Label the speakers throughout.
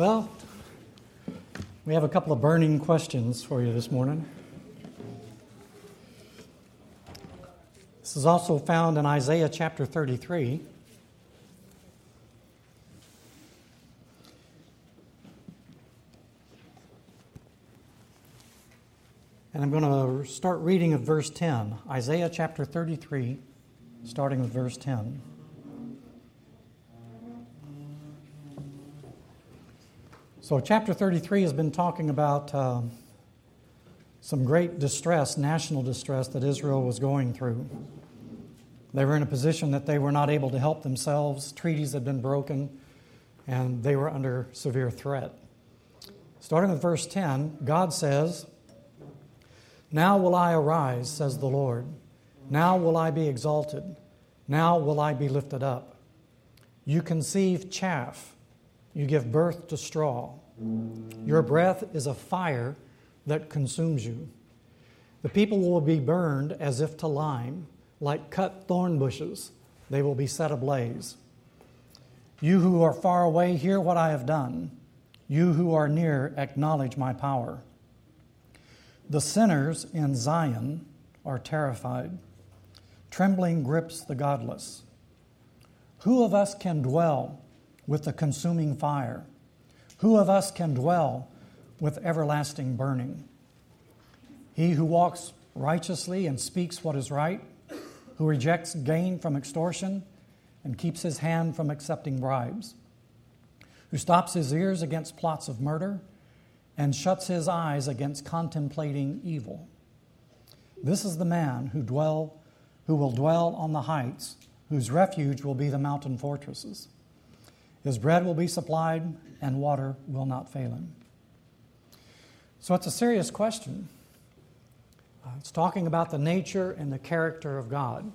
Speaker 1: Well, we have a couple of burning questions for you this morning. This is also found in Isaiah chapter 33. And I'm going to start reading at verse 10. Isaiah chapter 33, starting with verse 10. So, chapter 33 has been talking about uh, some great distress, national distress, that Israel was going through. They were in a position that they were not able to help themselves, treaties had been broken, and they were under severe threat. Starting with verse 10, God says, Now will I arise, says the Lord. Now will I be exalted. Now will I be lifted up. You conceive chaff, you give birth to straw. Your breath is a fire that consumes you. The people will be burned as if to lime, like cut thorn bushes, they will be set ablaze. You who are far away, hear what I have done. You who are near, acknowledge my power. The sinners in Zion are terrified. Trembling grips the godless. Who of us can dwell with the consuming fire? Who of us can dwell with everlasting burning? He who walks righteously and speaks what is right, who rejects gain from extortion and keeps his hand from accepting bribes, who stops his ears against plots of murder and shuts his eyes against contemplating evil. This is the man who dwell who will dwell on the heights, whose refuge will be the mountain fortresses. His bread will be supplied, and water will not fail him. So it's a serious question. Uh, it's talking about the nature and the character of God,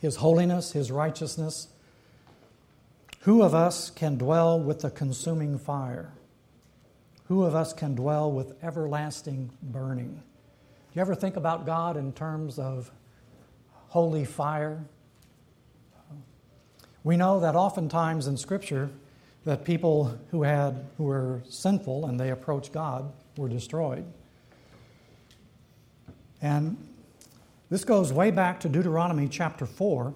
Speaker 1: His holiness, His righteousness. Who of us can dwell with the consuming fire? Who of us can dwell with everlasting burning? Do you ever think about God in terms of holy fire? We know that oftentimes in Scripture that people who had who were sinful and they approached God were destroyed. And this goes way back to Deuteronomy chapter 4.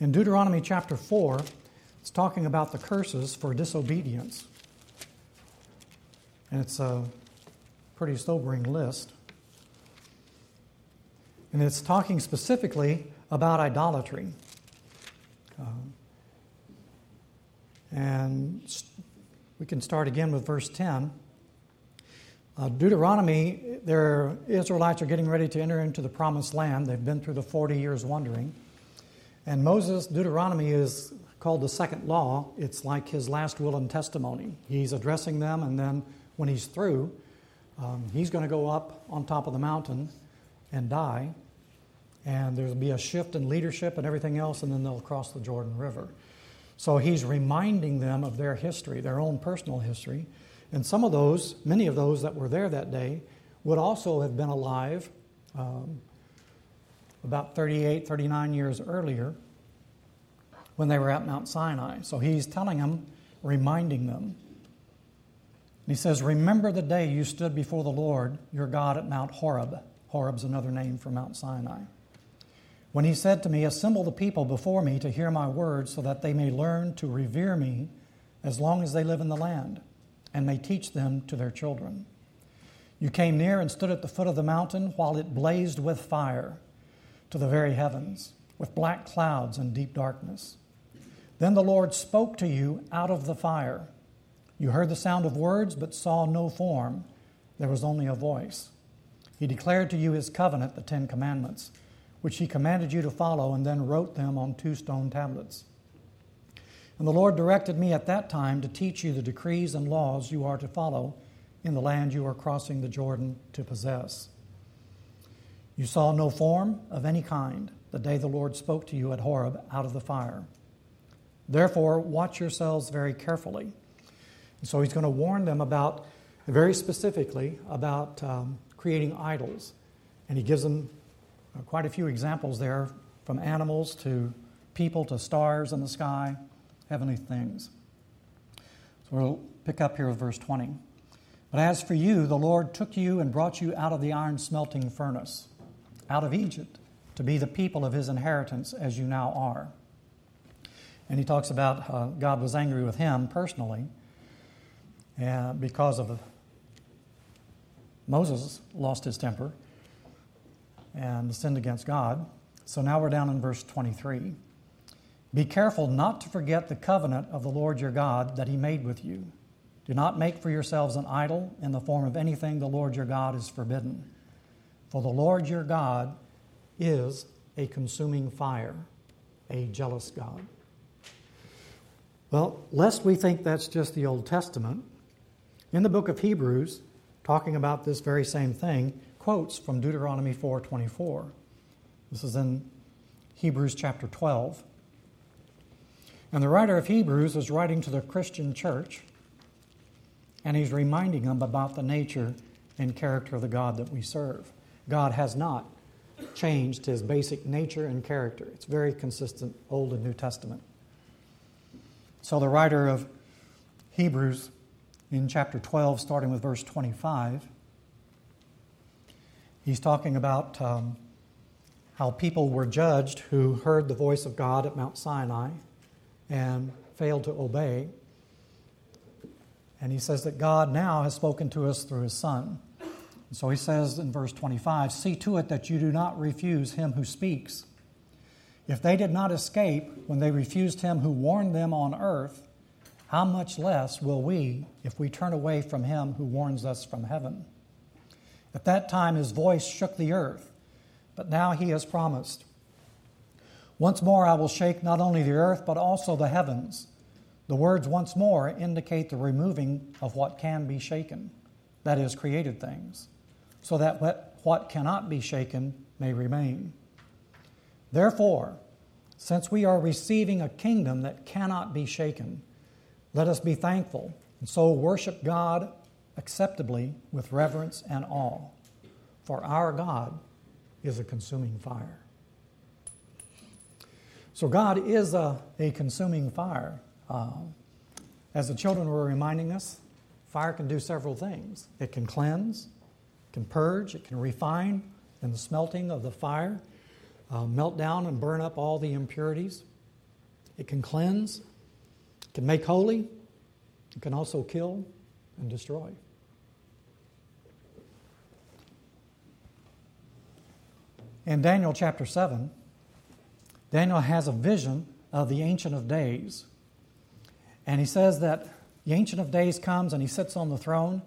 Speaker 1: In Deuteronomy chapter 4, it's talking about the curses for disobedience. And it's a pretty sobering list. And it's talking specifically about idolatry. Um, and we can start again with verse 10. Uh, Deuteronomy, their Israelites are getting ready to enter into the promised land. They've been through the 40 years wandering. And Moses, Deuteronomy is called the second law. It's like his last will and testimony. He's addressing them, and then when he's through, um, he's going to go up on top of the mountain and die and there'll be a shift in leadership and everything else, and then they'll cross the Jordan River. So he's reminding them of their history, their own personal history. And some of those, many of those that were there that day, would also have been alive um, about 38, 39 years earlier when they were at Mount Sinai. So he's telling them, reminding them. he says, Remember the day you stood before the Lord your God at Mount Horeb. Horeb's another name for Mount Sinai when he said to me, Assemble the people before me to hear my words, so that they may learn to revere me as long as they live in the land, and may teach them to their children. You came near and stood at the foot of the mountain while it blazed with fire to the very heavens, with black clouds and deep darkness. Then the Lord spoke to you out of the fire. You heard the sound of words, but saw no form. There was only a voice. He declared to you his covenant, the Ten Commandments which he commanded you to follow, and then wrote them on two stone tablets. And the Lord directed me at that time to teach you the decrees and laws you are to follow in the land you are crossing the Jordan to possess. You saw no form of any kind the day the Lord spoke to you at Horeb out of the fire. Therefore, watch yourselves very carefully. And so he's going to warn them about, very specifically, about um, creating idols. And he gives them quite a few examples there from animals to people to stars in the sky heavenly things. So we'll pick up here with verse 20. But as for you, the Lord took you and brought you out of the iron smelting furnace, out of Egypt, to be the people of his inheritance as you now are. And he talks about uh, God was angry with him personally uh, because of Moses lost his temper and sinned against God. So now we're down in verse 23. Be careful not to forget the covenant of the Lord your God that he made with you. Do not make for yourselves an idol in the form of anything the Lord your God is forbidden. For the Lord your God is a consuming fire, a jealous God. Well, lest we think that's just the Old Testament, in the book of Hebrews, talking about this very same thing, quotes from Deuteronomy 4:24. This is in Hebrews chapter 12. And the writer of Hebrews is writing to the Christian church, and he's reminding them about the nature and character of the God that we serve. God has not changed his basic nature and character. It's very consistent, Old and New Testament. So the writer of Hebrews in chapter 12, starting with verse 25, he's talking about um, how people were judged who heard the voice of God at Mount Sinai and failed to obey. And he says that God now has spoken to us through his Son. So he says in verse 25 See to it that you do not refuse him who speaks. If they did not escape when they refused him who warned them on earth, how much less will we if we turn away from him who warns us from heaven? At that time his voice shook the earth, but now he has promised. Once more I will shake not only the earth, but also the heavens. The words once more indicate the removing of what can be shaken, that is, created things, so that what cannot be shaken may remain. Therefore, since we are receiving a kingdom that cannot be shaken, let us be thankful and so worship God acceptably with reverence and awe. For our God is a consuming fire. So, God is a, a consuming fire. Uh, as the children were reminding us, fire can do several things it can cleanse, it can purge, it can refine in the smelting of the fire, uh, melt down and burn up all the impurities. It can cleanse, it can make holy, it can also kill and destroy. In Daniel chapter 7, Daniel has a vision of the Ancient of Days. And he says that the Ancient of Days comes and he sits on the throne,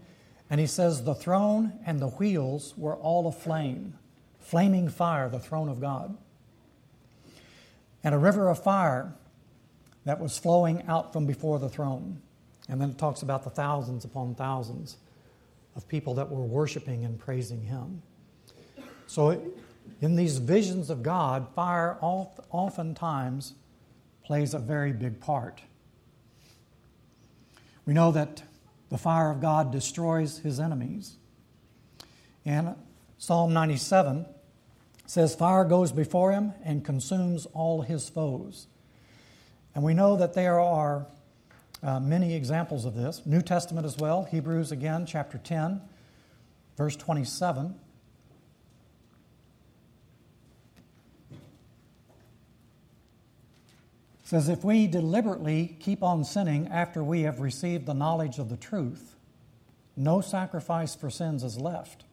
Speaker 1: and he says, The throne and the wheels were all aflame, flaming fire, the throne of God. And a river of fire that was flowing out from before the throne. And then it talks about the thousands upon thousands of people that were worshiping and praising him. So, in these visions of God, fire oftentimes plays a very big part. We know that the fire of God destroys his enemies. And Psalm 97 says, Fire goes before him and consumes all his foes. And we know that there are uh, many examples of this. New Testament as well, Hebrews again, chapter 10, verse 27. says, If we deliberately keep on sinning after we have received the knowledge of the truth, no sacrifice for sins is left,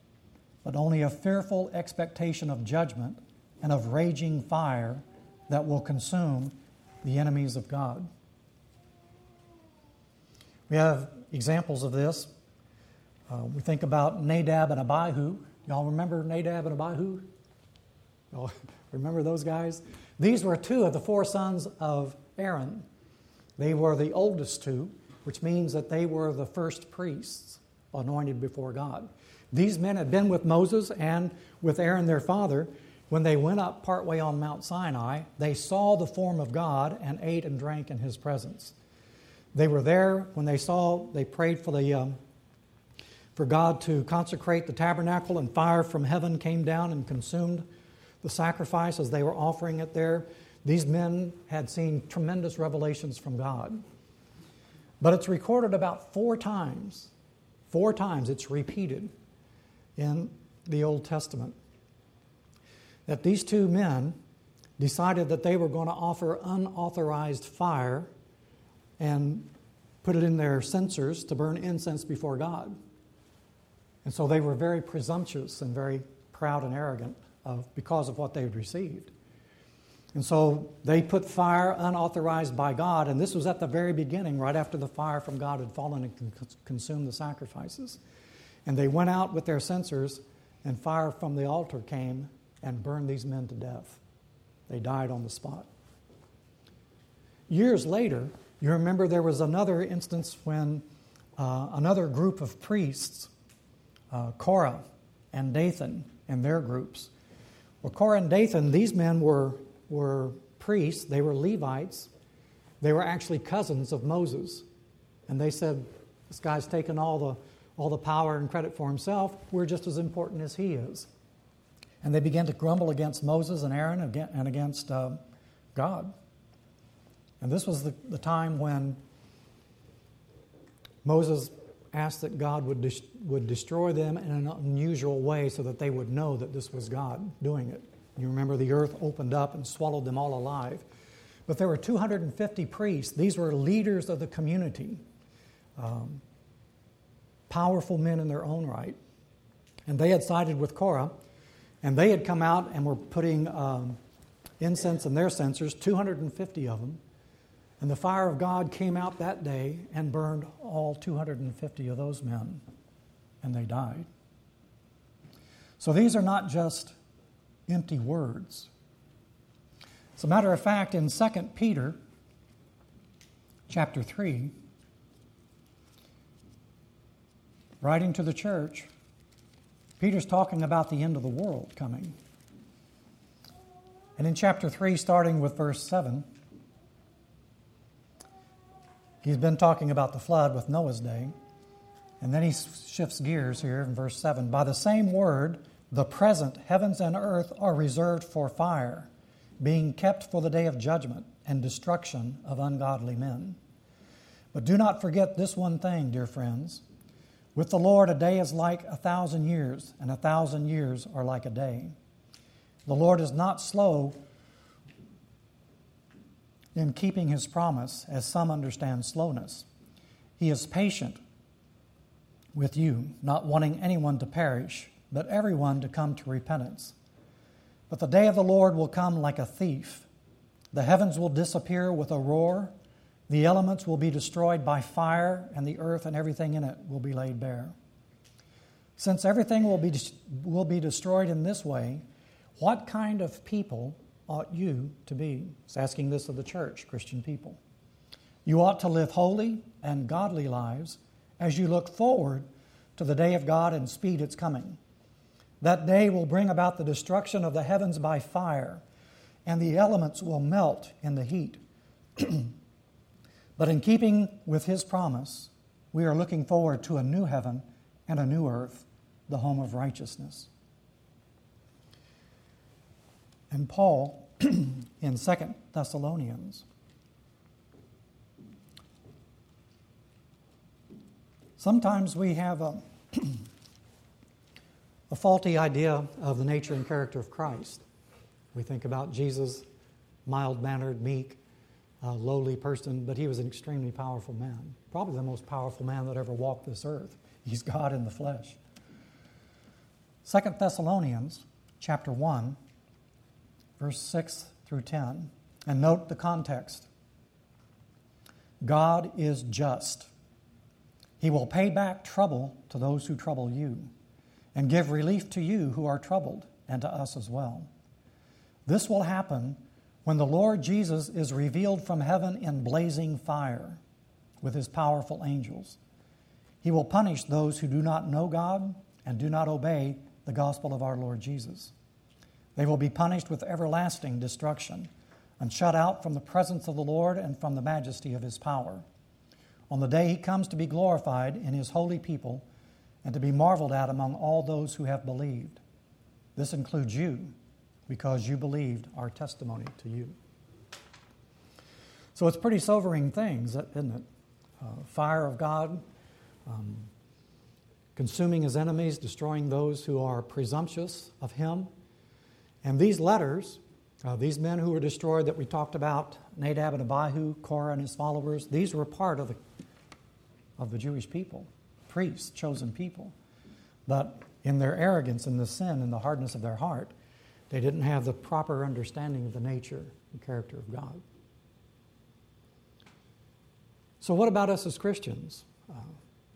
Speaker 1: but only a fearful expectation of judgment and of raging fire that will consume the enemies of God. We have examples of this. Uh, we think about Nadab and Abihu. Y'all remember Nadab and Abihu? Y'all remember those guys? These were two of the four sons of Aaron. They were the oldest two, which means that they were the first priests anointed before God. These men had been with Moses and with Aaron, their father. When they went up partway on Mount Sinai, they saw the form of God and ate and drank in his presence. They were there when they saw, they prayed for, the, um, for God to consecrate the tabernacle, and fire from heaven came down and consumed the sacrifice as they were offering it there. These men had seen tremendous revelations from God. But it's recorded about four times. Four times it's repeated in the Old Testament that these two men decided that they were going to offer unauthorized fire and put it in their censers to burn incense before God. And so they were very presumptuous and very proud and arrogant of, because of what they had received. And so they put fire unauthorized by God, and this was at the very beginning, right after the fire from God had fallen and consumed the sacrifices. And they went out with their censers, and fire from the altar came and burned these men to death. They died on the spot. Years later, you remember there was another instance when uh, another group of priests, uh, Korah and Dathan, and their groups. Well, Korah and Dathan, these men were, were priests, they were Levites, they were actually cousins of Moses. And they said, This guy's taken all the, all the power and credit for himself. We're just as important as he is. And they began to grumble against Moses and Aaron and against uh, God. And this was the, the time when Moses asked that God would, would destroy them in an unusual way so that they would know that this was God doing it. You remember the earth opened up and swallowed them all alive. But there were 250 priests. These were leaders of the community, um, powerful men in their own right. And they had sided with Korah, and they had come out and were putting um, incense in their censers, 250 of them. And the fire of God came out that day and burned all 250 of those men, and they died. So these are not just empty words. As a matter of fact, in 2 Peter chapter 3, writing to the church, Peter's talking about the end of the world coming. And in chapter 3, starting with verse 7, He's been talking about the flood with Noah's day. And then he shifts gears here in verse 7. By the same word, the present heavens and earth are reserved for fire, being kept for the day of judgment and destruction of ungodly men. But do not forget this one thing, dear friends. With the Lord, a day is like a thousand years, and a thousand years are like a day. The Lord is not slow in keeping his promise, as some understand slowness. He is patient with you, not wanting anyone to perish, but everyone to come to repentance. But the day of the Lord will come like a thief. The heavens will disappear with a roar, the elements will be destroyed by fire, and the earth and everything in it will be laid bare. Since everything will be, will be destroyed in this way, what kind of people ought you to be? It's asking this of the church, Christian people. You ought to live holy and godly lives as you look forward to the day of God and speed its coming. That day will bring about the destruction of the heavens by fire, and the elements will melt in the heat. but in keeping with his promise, we are looking forward to a new heaven and a new earth, the home of righteousness. And Paul in Second Thessalonians. Sometimes we have a, a faulty idea of the nature and character of Christ. We think about Jesus, mild mannered, meek, lowly person, but he was an extremely powerful man. Probably the most powerful man that ever walked this earth. He's God in the flesh. Second Thessalonians chapter 1 verse 6 through 10. And note the context God is just. He will pay back trouble to those who trouble you, and give relief to you who are troubled, and to us as well. This will happen when the Lord Jesus is revealed from heaven in blazing fire with his powerful angels. He will punish those who do not know God and do not obey the gospel of our Lord Jesus. They will be punished with everlasting destruction and shut out from the presence of the Lord and from the majesty of his power. On the day he comes to be glorified in his holy people and to be marveled at among all those who have believed. This includes you, because you believed our testimony to you. So it's pretty sobering things, isn't it? Uh, fire of God, um, consuming his enemies, destroying those who are presumptuous of him. And these letters, uh, these men who were destroyed that we talked about, Nadab and Abihu, Korah and his followers, these were part of the, of the Jewish people, priests, chosen people. But in their arrogance and the sin and the hardness of their heart, they didn't have the proper understanding of the nature and character of God. So, what about us as Christians? Uh,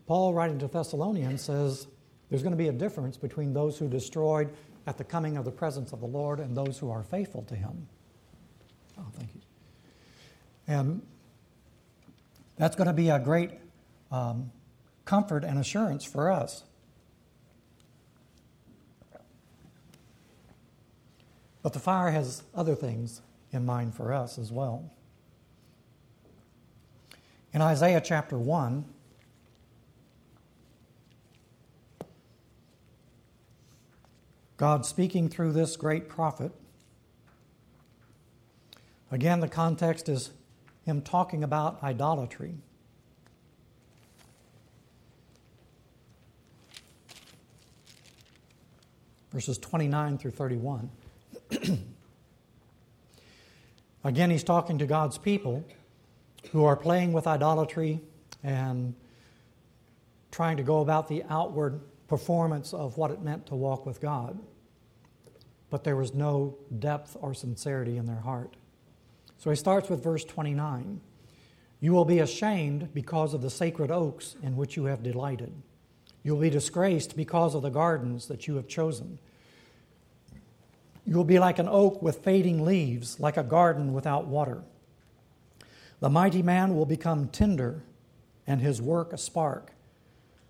Speaker 1: Paul, writing to Thessalonians, says there's going to be a difference between those who destroyed at the coming of the presence of the Lord and those who are faithful to Him. Oh, thank you. And that's going to be a great um, comfort and assurance for us. But the fire has other things in mind for us as well. In Isaiah chapter 1, God speaking through this great prophet. Again, the context is him talking about idolatry. Verses 29 through 31. Again, he's talking to God's people who are playing with idolatry and trying to go about the outward performance of what it meant to walk with God. But there was no depth or sincerity in their heart. So he starts with verse 29 You will be ashamed because of the sacred oaks in which you have delighted. You will be disgraced because of the gardens that you have chosen. You will be like an oak with fading leaves, like a garden without water. The mighty man will become tinder, and his work a spark.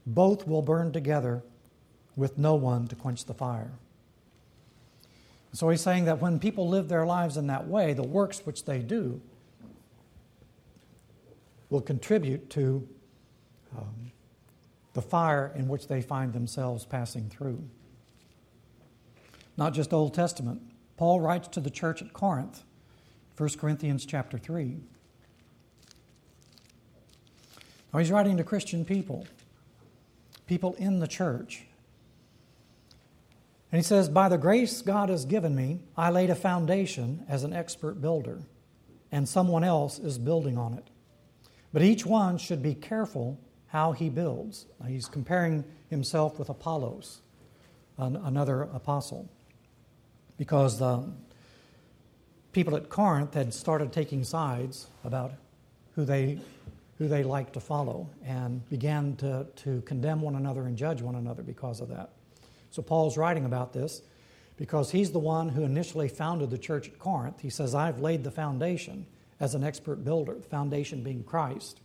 Speaker 1: Both will burn together with no one to quench the fire. So he's saying that when people live their lives in that way, the works which they do will contribute to um, the fire in which they find themselves passing through. Not just Old Testament. Paul writes to the church at Corinth, 1 Corinthians chapter 3. Now he's writing to Christian people, people in the church. And he says, By the grace God has given me, I laid a foundation as an expert builder, and someone else is building on it. But each one should be careful how he builds. Now he's comparing himself with Apollos, another apostle, because the people at Corinth had started taking sides about who they, who they liked to follow and began to, to condemn one another and judge one another because of that. So Paul's writing about this because he's the one who initially founded the church at Corinth. He says, I've laid the foundation as an expert builder, the foundation being Christ.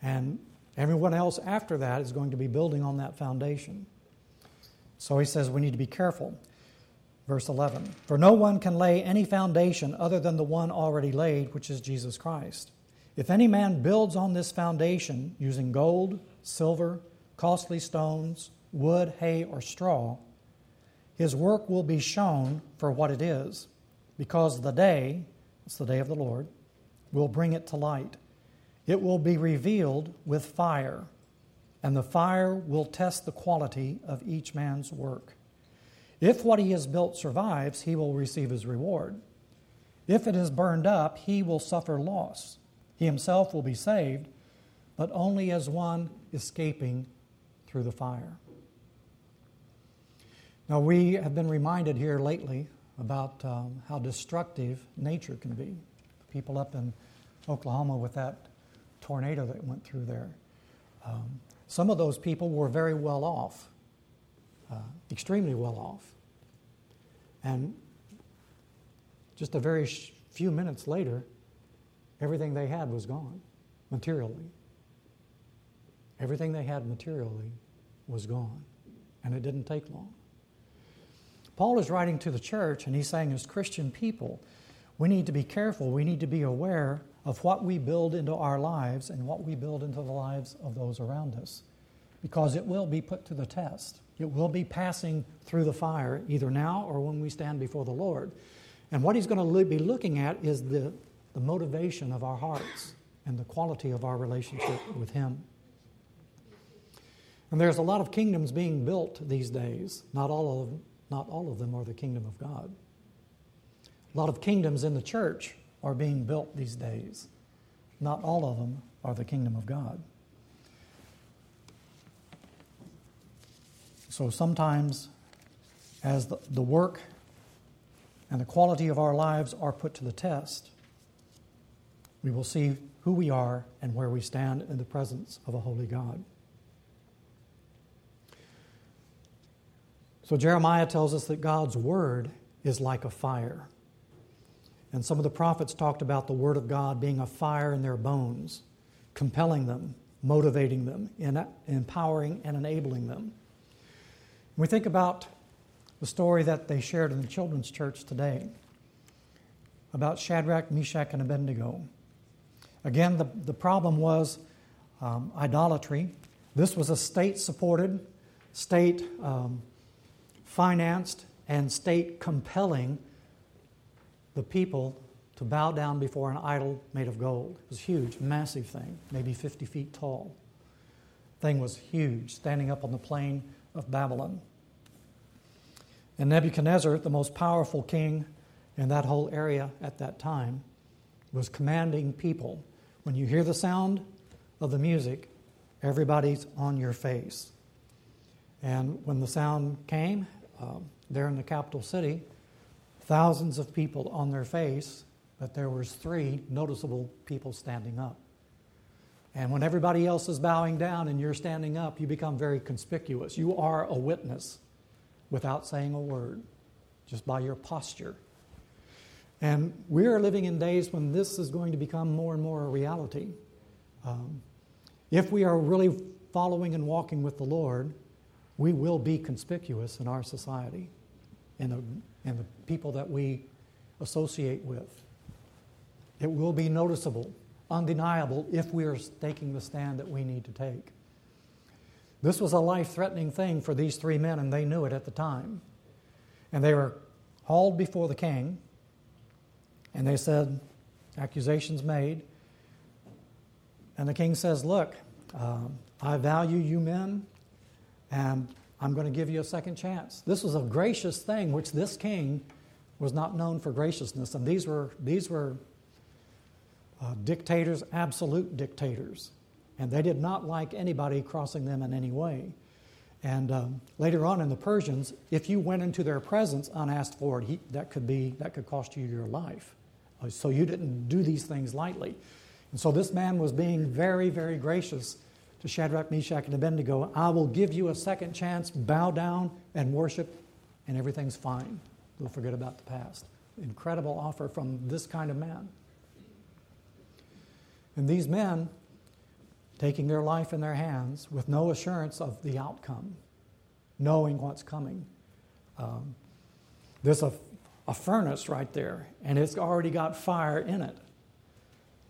Speaker 1: And everyone else after that is going to be building on that foundation. So he says we need to be careful. Verse 11 For no one can lay any foundation other than the one already laid, which is Jesus Christ. If any man builds on this foundation using gold, silver, costly stones, wood, hay, or straw, his work will be shown for what it is, because the day, it's the day of the Lord, will bring it to light. It will be revealed with fire, and the fire will test the quality of each man's work. If what he has built survives, he will receive his reward. If it is burned up, he will suffer loss. He himself will be saved, but only as one escaping through the fire. Now, we have been reminded here lately about um, how destructive nature can be. People up in Oklahoma with that tornado that went through there. Um, some of those people were very well off, uh, extremely well off. And just a very sh- few minutes later, everything they had was gone materially. Everything they had materially was gone. And it didn't take long. Paul is writing to the church, and he's saying, as Christian people, we need to be careful. We need to be aware of what we build into our lives and what we build into the lives of those around us, because it will be put to the test. It will be passing through the fire, either now or when we stand before the Lord. And what he's going to be looking at is the, the motivation of our hearts and the quality of our relationship with Him. And there's a lot of kingdoms being built these days. Not all of them, not all of them are the kingdom of God. A lot of kingdoms in the church are being built these days. Not all of them are the kingdom of God. So sometimes, as the, the work and the quality of our lives are put to the test, we will see who we are and where we stand in the presence of a holy God. So, Jeremiah tells us that God's word is like a fire. And some of the prophets talked about the word of God being a fire in their bones, compelling them, motivating them, empowering and enabling them. we think about the story that they shared in the children's church today about Shadrach, Meshach, and Abednego. Again, the, the problem was um, idolatry. This was a state supported, state um, financed, and state compelling the people to bow down before an idol made of gold. It was huge, massive thing, maybe 50 feet tall. Thing was huge, standing up on the plain of Babylon. And Nebuchadnezzar, the most powerful king in that whole area at that time, was commanding people when you hear the sound of the music, everybody's on your face. And when the sound came, uh, there in the capital city, thousands of people on their face, but there was three noticeable people standing up. And when everybody else is bowing down and you're standing up, you become very conspicuous. You are a witness without saying a word, just by your posture. And we are living in days when this is going to become more and more a reality. Um, if we are really following and walking with the Lord, we will be conspicuous in our society and the, and the people that we associate with. It will be noticeable, undeniable, if we are taking the stand that we need to take. This was a life threatening thing for these three men, and they knew it at the time. And they were hauled before the king and they said, accusations made. And the king says, Look, um, I value you men, and I'm going to give you a second chance. This was a gracious thing, which this king was not known for graciousness. And these were, these were uh, dictators, absolute dictators. And they did not like anybody crossing them in any way. And um, later on in the Persians, if you went into their presence unasked for it, he, that could be that could cost you your life. So you didn't do these things lightly. And so this man was being very, very gracious to Shadrach, Meshach, and Abednego. I will give you a second chance, bow down and worship, and everything's fine. We'll forget about the past. Incredible offer from this kind of man. And these men, taking their life in their hands with no assurance of the outcome, knowing what's coming. Um, there's a furnace right there, and it's already got fire in it.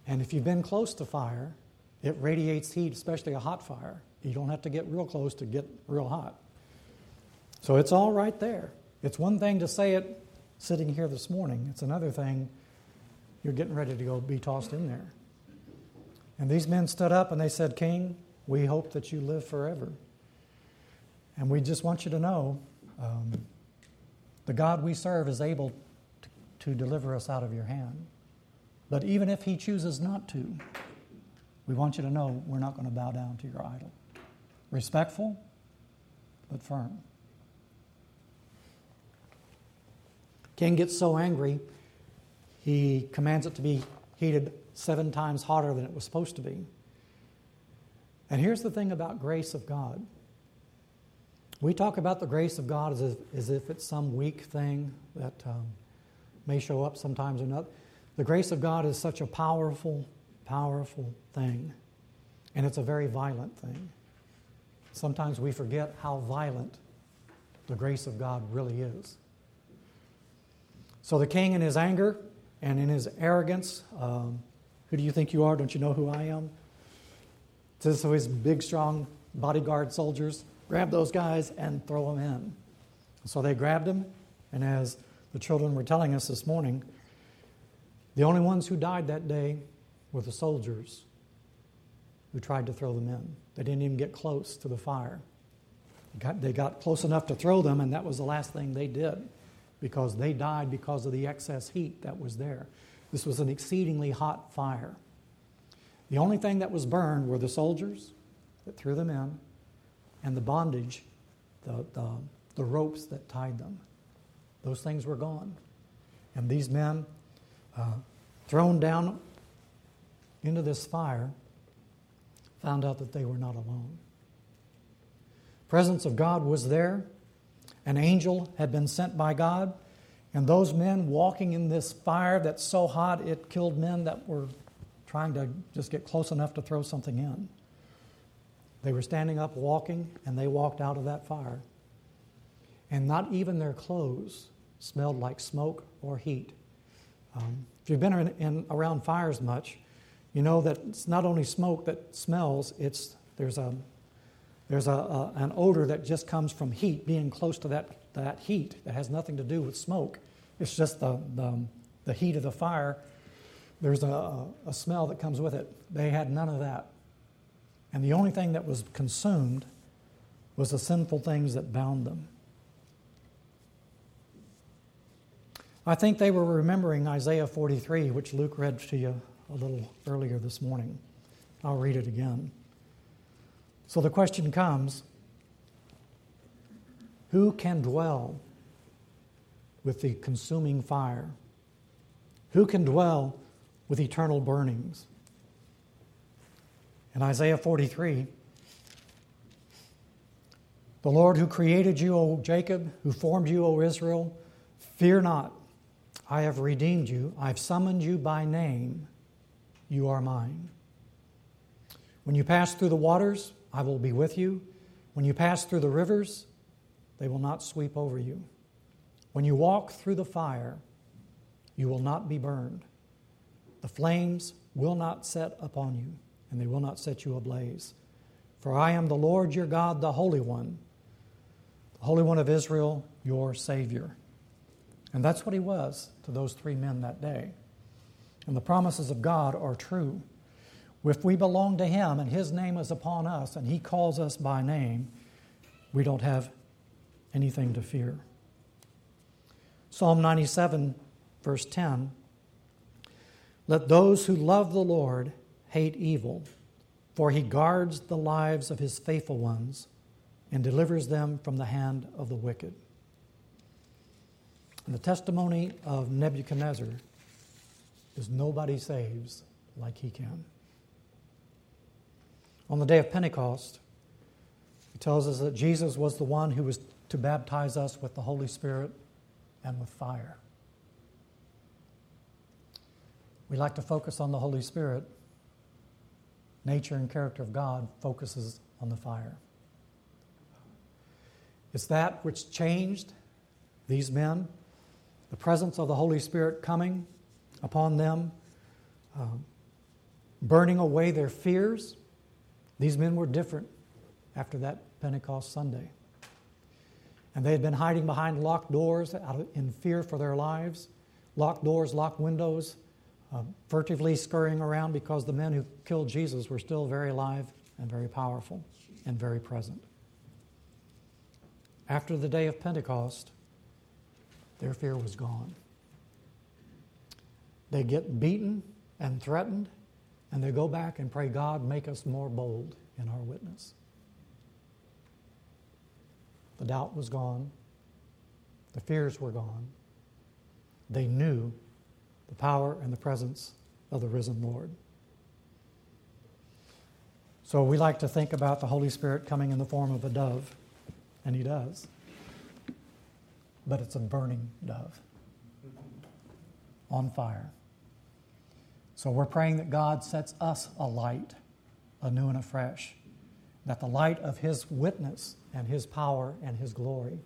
Speaker 1: And if you've been close to fire, it radiates heat, especially a hot fire. You don't have to get real close to get real hot. So it's all right there. It's one thing to say it sitting here this morning, it's another thing you're getting ready to go be tossed in there. And these men stood up and they said, King, we hope that you live forever. And we just want you to know um, the God we serve is able to, deliver us out of your hand. But even if He chooses not to, we want you to know we're not going to bow down to your idol. Respectful, but firm. King gets so angry, he commands it to be heated seven times hotter than it was supposed to be. And here's the thing about grace of God we talk about the grace of God as if, as if it's some weak thing that um, may show up sometimes or not. The grace of God is such a powerful, powerful thing, and it's a very violent thing. Sometimes we forget how violent the grace of God really is. So the king, in his anger and in his arrogance, um, who do you think you are? Don't you know who I am? So his big, strong bodyguard soldiers grab those guys and throw them in. So they grabbed them, and as the children were telling us this morning, The only ones who died that day were the soldiers who tried to throw them in. They didn't even get close to the fire. They got close enough to throw them, and that was the last thing they did because they died because of the excess heat that was there. This was an exceedingly hot fire. The only thing that was burned were the soldiers that threw them in and the bondage, the, the, the ropes that tied them. Those things were gone. And these men, uh, thrown down into this fire, found out that they were not alone. Presence of God was there. An angel had been sent by God, and those men walking in this fire that's so hot it killed men that were trying to just get close enough to throw something in. They were standing up walking, and they walked out of that fire. And not even their clothes smelled like smoke or heat. Um, if you've been in, in, around fires much, you know that it's not only smoke that smells, it's, there's, a, there's a, a, an odor that just comes from heat, being close to that, that heat that has nothing to do with smoke. It's just the, the, the heat of the fire. There's a, a smell that comes with it. They had none of that. And the only thing that was consumed was the sinful things that bound them. I think they were remembering Isaiah 43, which Luke read to you a little earlier this morning. I'll read it again. So the question comes Who can dwell with the consuming fire? Who can dwell with eternal burnings? In Isaiah 43, the Lord who created you, O Jacob, who formed you, O Israel, fear not. I have redeemed you. I've summoned you by name. You are mine. When you pass through the waters, I will be with you. When you pass through the rivers, they will not sweep over you. When you walk through the fire, you will not be burned. The flames will not set upon you and they will not set you ablaze. For I am the Lord your God, the Holy One, the Holy One of Israel, your Savior. And that's what he was to those three men that day. And the promises of God are true. If we belong to him and his name is upon us and he calls us by name, we don't have anything to fear. Psalm 97, verse 10 Let those who love the Lord hate evil, for he guards the lives of his faithful ones and delivers them from the hand of the wicked. And the testimony of Nebuchadnezzar is nobody saves like he can. On the day of Pentecost, he tells us that Jesus was the one who was to baptize us with the Holy Spirit and with fire. We like to focus on the Holy Spirit nature and character of God focuses on the fire. It's that which changed these men, the presence of the Holy Spirit coming upon them, um, burning away their fears. These men were different after that Pentecost Sunday. And they had been hiding behind locked doors in fear for their lives, locked doors, locked windows, uh, furtively scurrying around because the men who killed Jesus were still very alive and very powerful and very present. After the day of Pentecost, their fear was gone. They get beaten and threatened, and they go back and pray, God, make us more bold in our witness. The doubt was gone, the fears were gone. They knew the power and the presence of the risen Lord. So we like to think about the Holy Spirit coming in the form of a dove, and He does. But it's a burning dove on fire. So we're praying that God sets us alight, anew and afresh, that the light of His witness and His power and His glory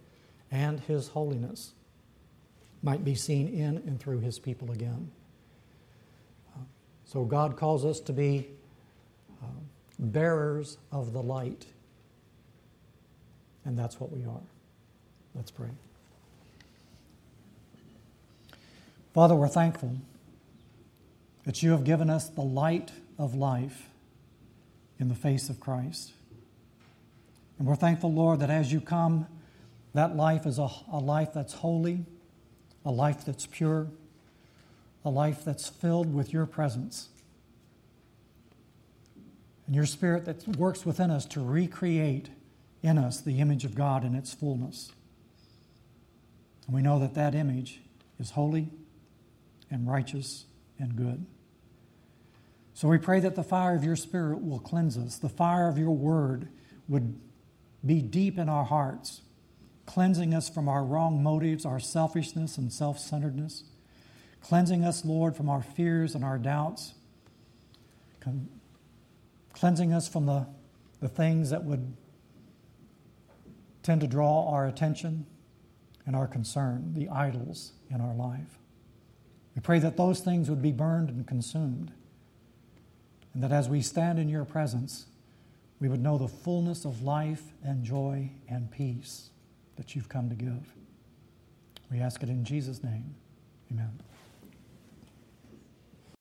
Speaker 1: and His holiness might be seen in and through his people again. So God calls us to be uh, bearers of the light. And that's what we are. Let's pray. Father, we're thankful that you have given us the light of life in the face of Christ. And we're thankful, Lord, that as you come, that life is a, a life that's holy, a life that's pure, a life that's filled with your presence and your spirit that works within us to recreate in us the image of God in its fullness. And we know that that image is holy and righteous and good. So we pray that the fire of your spirit will cleanse us, the fire of your word would be deep in our hearts, cleansing us from our wrong motives, our selfishness and self centeredness, cleansing us, Lord, from our fears and our doubts. Cleansing us from the, the things that would tend to draw our attention and our concern, the idols in our life. We pray that those things would be burned and consumed, and that as we stand in your presence, we would know the fullness of life and joy and peace that you've come to give. We ask it in Jesus' name. Amen.